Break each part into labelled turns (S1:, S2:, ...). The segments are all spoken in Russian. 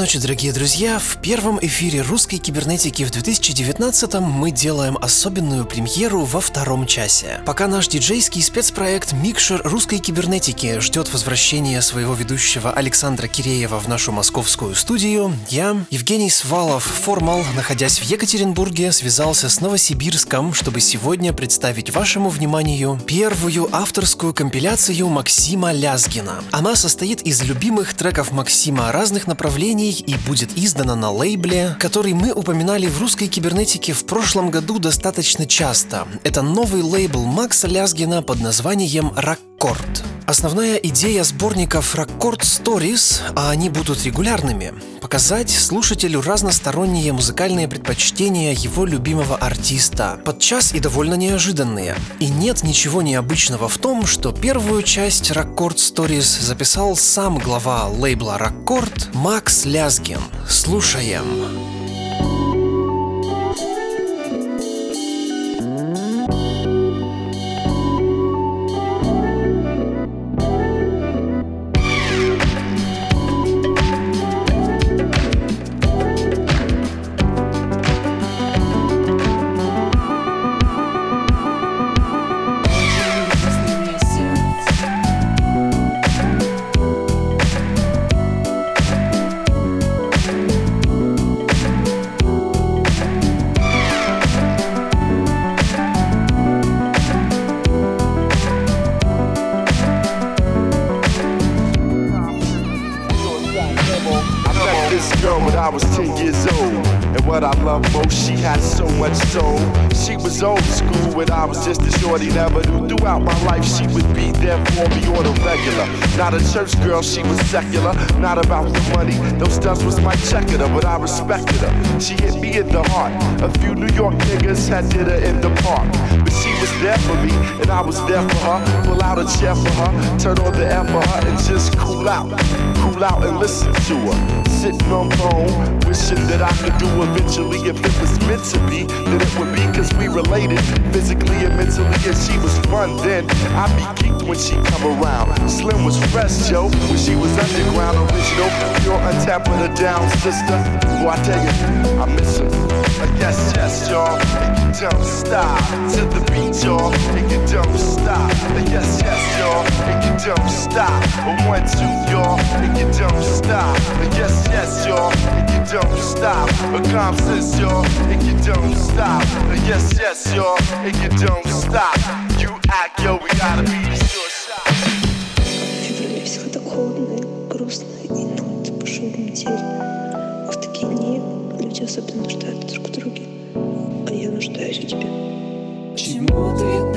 S1: Ночи, дорогие друзья! В первом эфире русской кибернетики в 2019 мы делаем особенную премьеру во втором часе. Пока наш диджейский спецпроект «Микшер русской кибернетики» ждет возвращения своего ведущего Александра Киреева в нашу московскую студию, я, Евгений Свалов, формал, находясь в Екатеринбурге, связался с Новосибирском, чтобы сегодня представить вашему вниманию первую авторскую компиляцию Максима Лязгина. Она состоит из любимых треков Максима разных направлений и будет издана на лейбле, который мы упоминали в русской кибернетике в прошлом году достаточно часто. Это новый лейбл Макса Лязгина под названием «Раккорд». Основная идея сборников Record Stories, а они будут регулярными, показать слушателю разносторонние музыкальные предпочтения его любимого артиста, подчас и довольно неожиданные. И нет ничего необычного в том, что первую часть Record Stories записал сам глава лейбла Record Макс Лязгин. Слушаем.
S2: Not a church girl, she was secular. Not about the money, those stunts was my checker, but I respected her. She hit me in the heart. A few New York niggas had did her in the park. But she was there for me, and I was there for her. Pull out a chair for her, turn on the air for her, and just cool out. Cool out and listen to her. Sitting on phone, wishing that I could do eventually. If it was meant to be, then it would be cause we related physically and mentally. And she was fun then. I'd be geeked when she come around. Slim was fresh, Joe, when she was underground original. Pure untapped with her down, sister. Boy, I tell you, I miss her. Uh, I guess, yes, y'all. And you don't stop to the beat, y'all. And you don't stop. And yes, yes, y'all. And you don't stop. One, two, y'all. And you don't stop. And yes, yes, y'all. And you don't stop. A sense, y'all. And you don't stop. And yes, yes, y'all. And you don't stop. You act, yo, we gotta be the short shot.
S3: Метель. В такие дни люди особенно нуждаются друг в друге. А я нуждаюсь в тебе.
S4: Почему ты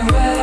S5: everywhere.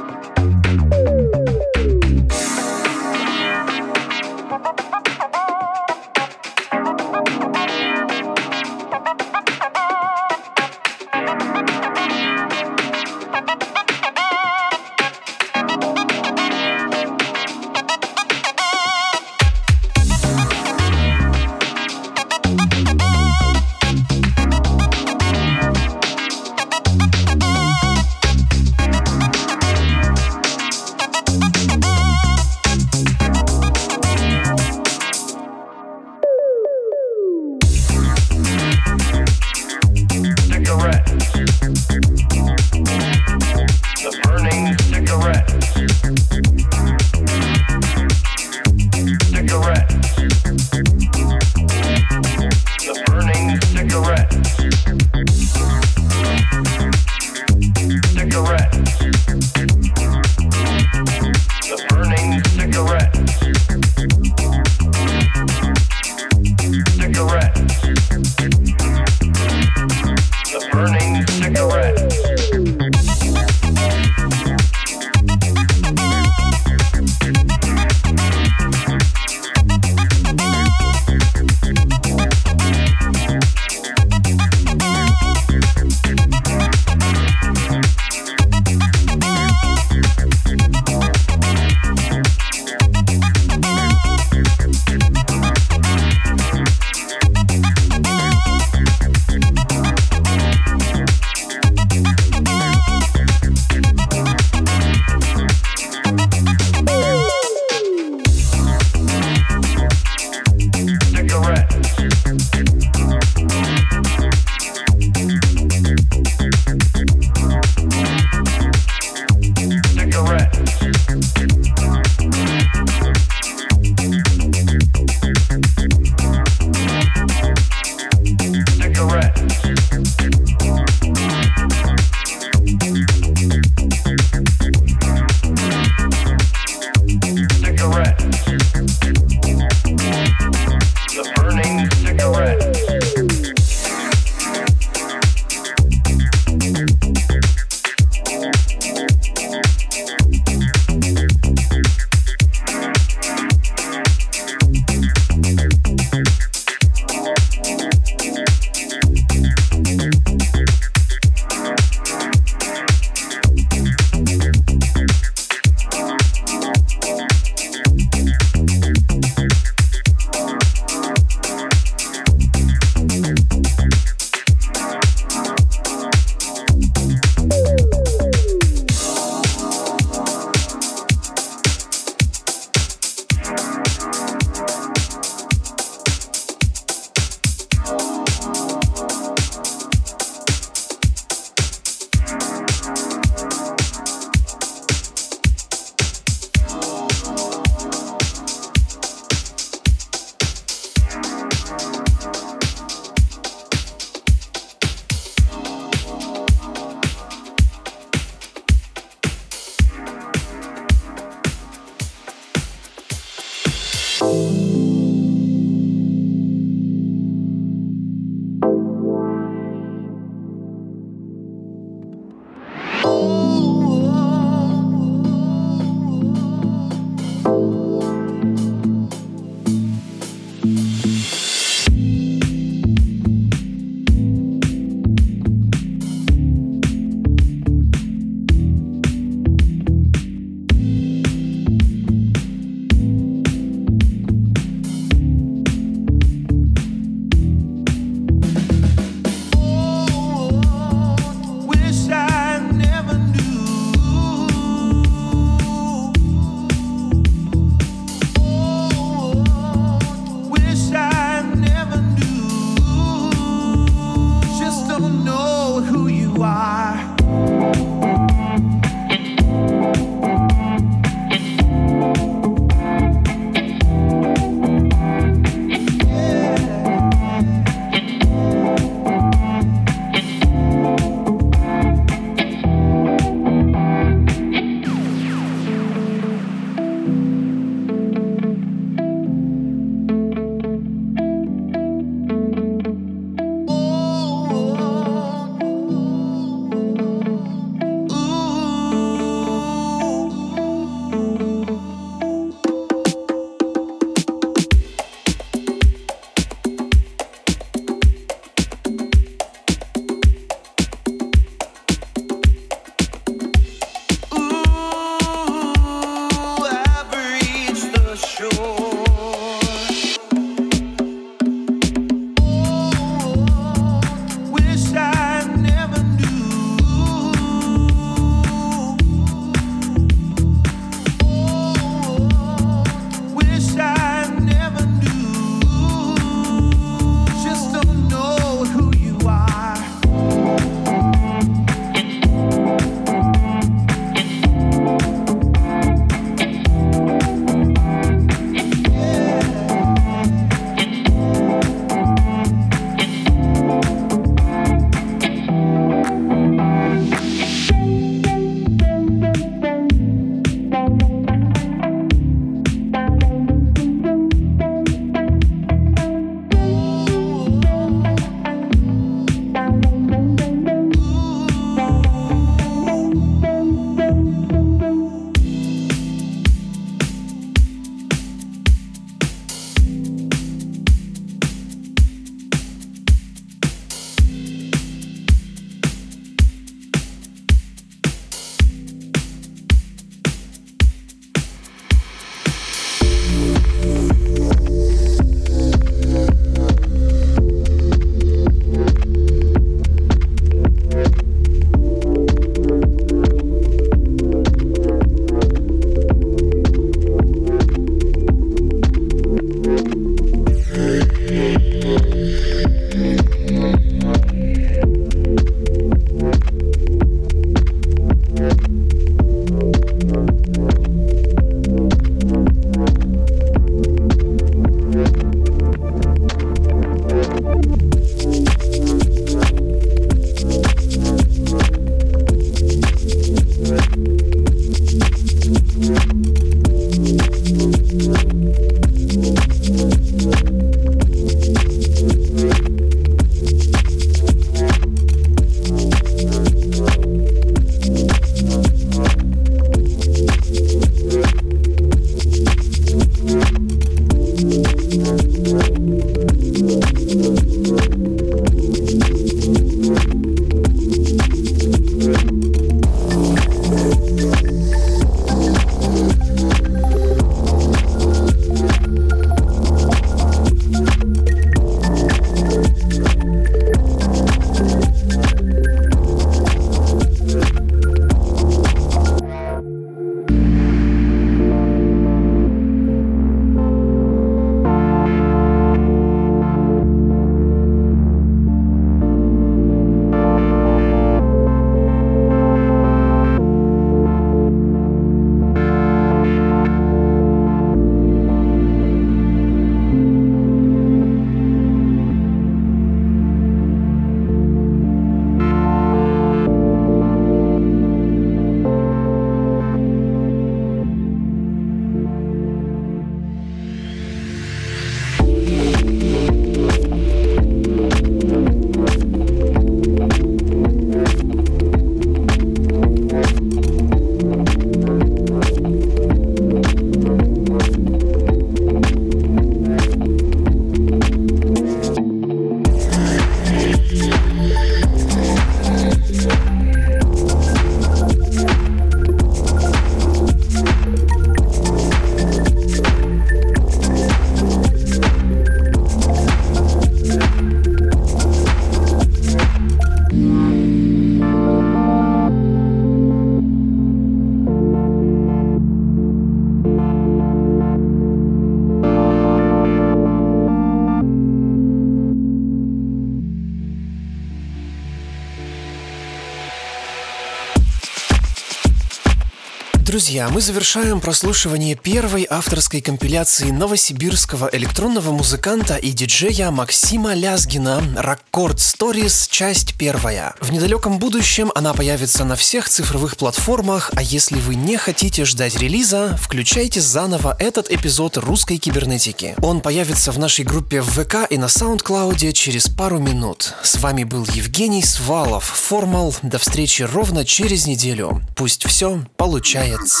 S1: Друзья, мы завершаем прослушивание первой авторской компиляции новосибирского электронного музыканта и диджея Максима Лязгина «Раккорд Stories. Часть первая». В недалеком будущем она появится на всех цифровых платформах, а если вы не хотите ждать релиза, включайте заново этот эпизод русской кибернетики. Он появится в нашей группе в ВК и на SoundCloud через пару минут. С вами был Евгений Свалов, Формал. До встречи ровно через неделю. Пусть все получается.